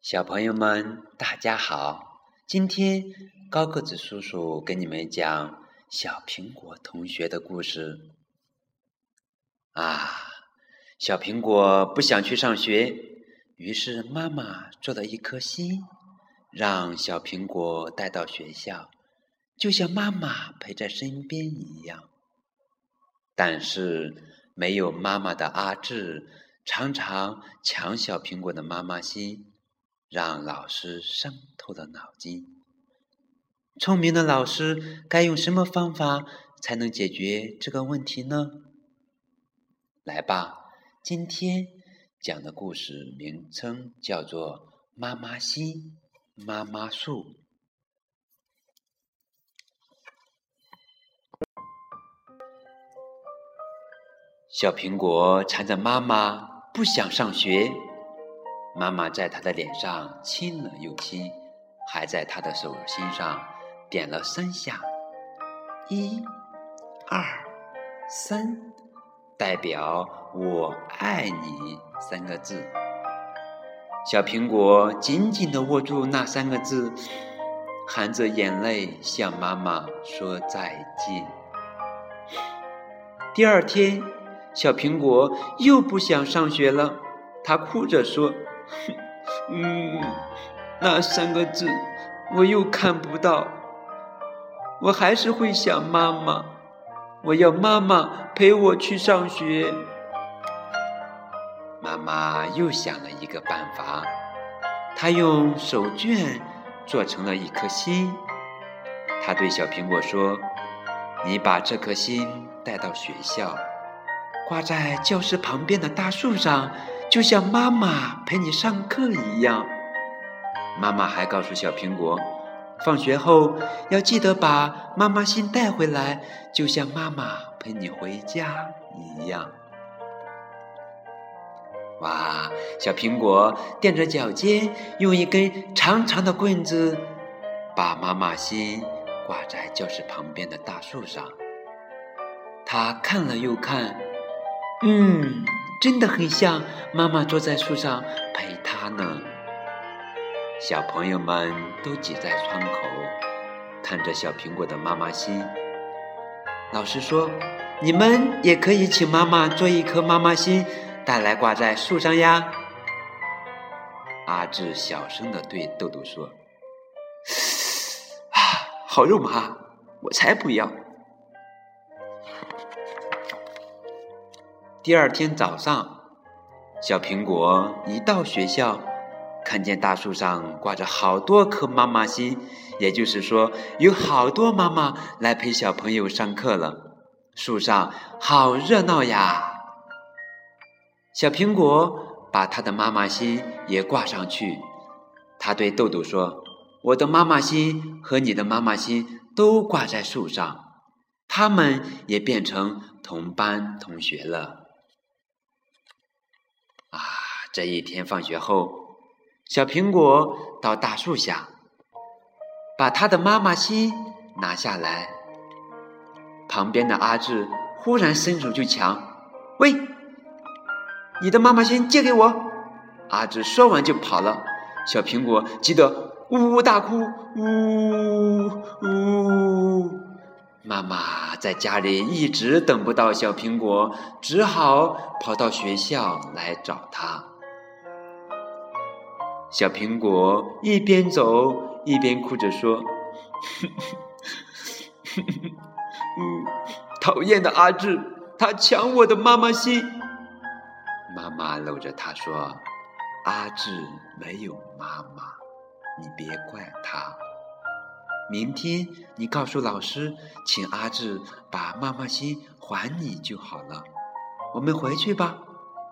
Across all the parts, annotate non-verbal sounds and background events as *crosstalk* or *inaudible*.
小朋友们，大家好！今天高个子叔叔给你们讲小苹果同学的故事。啊，小苹果不想去上学，于是妈妈做了一颗心，让小苹果带到学校，就像妈妈陪在身边一样。但是没有妈妈的阿志，常常抢小苹果的妈妈心。让老师伤透了脑筋。聪明的老师该用什么方法才能解决这个问题呢？来吧，今天讲的故事名称叫做《妈妈心妈妈树》。小苹果缠着妈妈，不想上学。妈妈在他的脸上亲了又亲，还在他的手心上点了三下，一、二、三，代表“我爱你”三个字。小苹果紧紧地握住那三个字，含着眼泪向妈妈说再见。第二天，小苹果又不想上学了，他哭着说。哼 *laughs* 嗯，那三个字我又看不到，我还是会想妈妈。我要妈妈陪我去上学。妈妈又想了一个办法，她用手绢做成了一颗心。她对小苹果说：“你把这颗心带到学校，挂在教室旁边的大树上。”就像妈妈陪你上课一样，妈妈还告诉小苹果，放学后要记得把妈妈心带回来，就像妈妈陪你回家一样。哇！小苹果踮着脚尖，用一根长长的棍子把妈妈心挂在教室旁边的大树上。他看了又看，嗯。真的很像妈妈坐在树上陪他呢。小朋友们都挤在窗口，看着小苹果的妈妈心。老师说：“你们也可以请妈妈做一颗妈妈心，带来挂在树上呀。”阿志小声的对豆豆说：“啊，好肉麻，我才不要。”第二天早上，小苹果一到学校，看见大树上挂着好多颗妈妈心，也就是说，有好多妈妈来陪小朋友上课了。树上好热闹呀！小苹果把他的妈妈心也挂上去，他对豆豆说：“我的妈妈心和你的妈妈心都挂在树上，他们也变成同班同学了。”啊，这一天放学后，小苹果到大树下，把他的妈妈心拿下来。旁边的阿志忽然伸手就抢，喂，你的妈妈心借给我！阿志说完就跑了。小苹果急得呜呜大哭，呜呜。妈妈在家里一直等不到小苹果，只好跑到学校来找他。小苹果一边走一边哭着说：“ *laughs* 嗯，讨厌的阿志，他抢我的妈妈心。”妈妈搂着他说：“阿志没有妈妈，你别怪他。”明天你告诉老师，请阿志把妈妈心还你就好了。我们回去吧。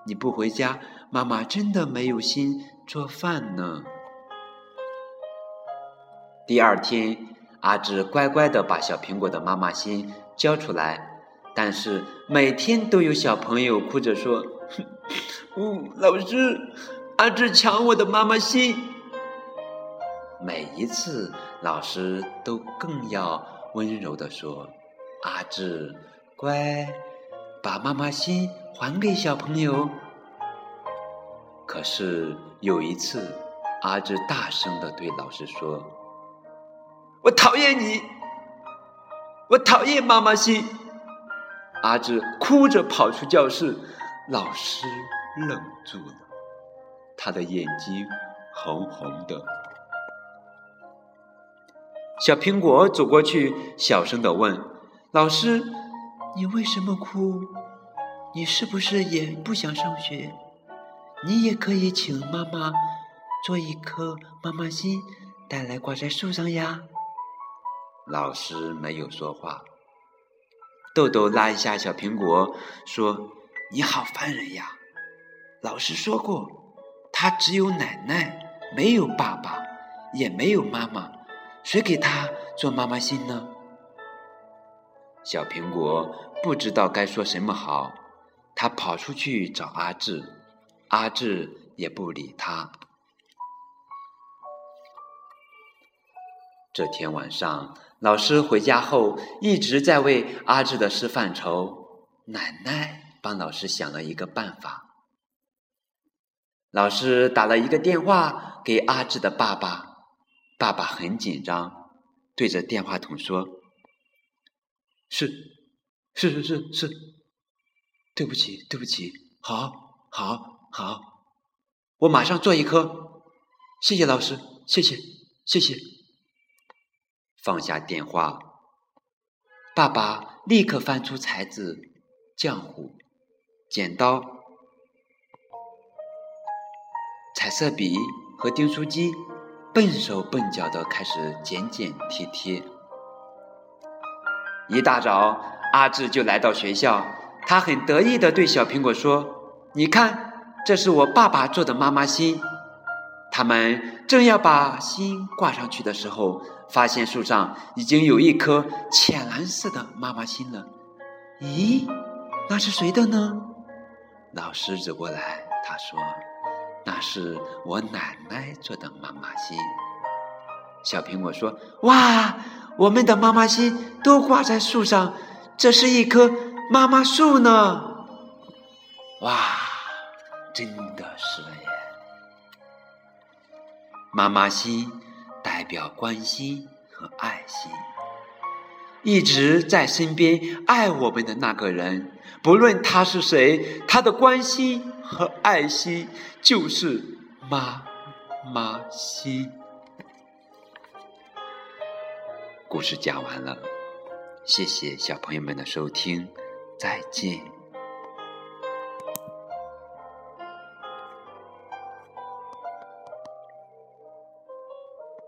你不回家，妈妈真的没有心做饭呢。第二天，阿志乖乖的把小苹果的妈妈心交出来，但是每天都有小朋友哭着说：“嗯，老师，阿志抢我的妈妈心。”每一次，老师都更要温柔地说：“阿志，乖，把妈妈心还给小朋友。”可是有一次，阿志大声的对老师说：“我讨厌你，我讨厌妈妈心。”阿志哭着跑出教室，老师愣住了，他的眼睛红红的。小苹果走过去，小声的问：“老师，你为什么哭？你是不是也不想上学？你也可以请妈妈做一颗妈妈心，带来挂在树上呀。”老师没有说话。豆豆拉一下小苹果，说：“你好烦人呀！老师说过，他只有奶奶，没有爸爸，也没有妈妈。”谁给他做妈妈心呢？小苹果不知道该说什么好，他跑出去找阿志，阿志也不理他。这天晚上，老师回家后一直在为阿志的事犯愁。奶奶帮老师想了一个办法，老师打了一个电话给阿志的爸爸。爸爸很紧张，对着电话筒说：“是，是是是是，对不起对不起，好，好，好，我马上做一颗，谢谢老师，谢谢谢谢。”放下电话，爸爸立刻翻出材质、浆糊、剪刀、彩色笔和订书机。笨手笨脚的开始剪剪贴贴。一大早，阿志就来到学校，他很得意的对小苹果说：“你看，这是我爸爸做的妈妈心。”他们正要把心挂上去的时候，发现树上已经有一颗浅蓝色的妈妈心了。咦，那是谁的呢？老师走过来，他说。那是我奶奶做的妈妈心。小苹果说：“哇，我们的妈妈心都挂在树上，这是一棵妈妈树呢！哇，真的是耶！妈妈心代表关心和爱心。”一直在身边爱我们的那个人，不论他是谁，他的关心和爱心就是妈妈心。故事讲完了，谢谢小朋友们的收听，再见。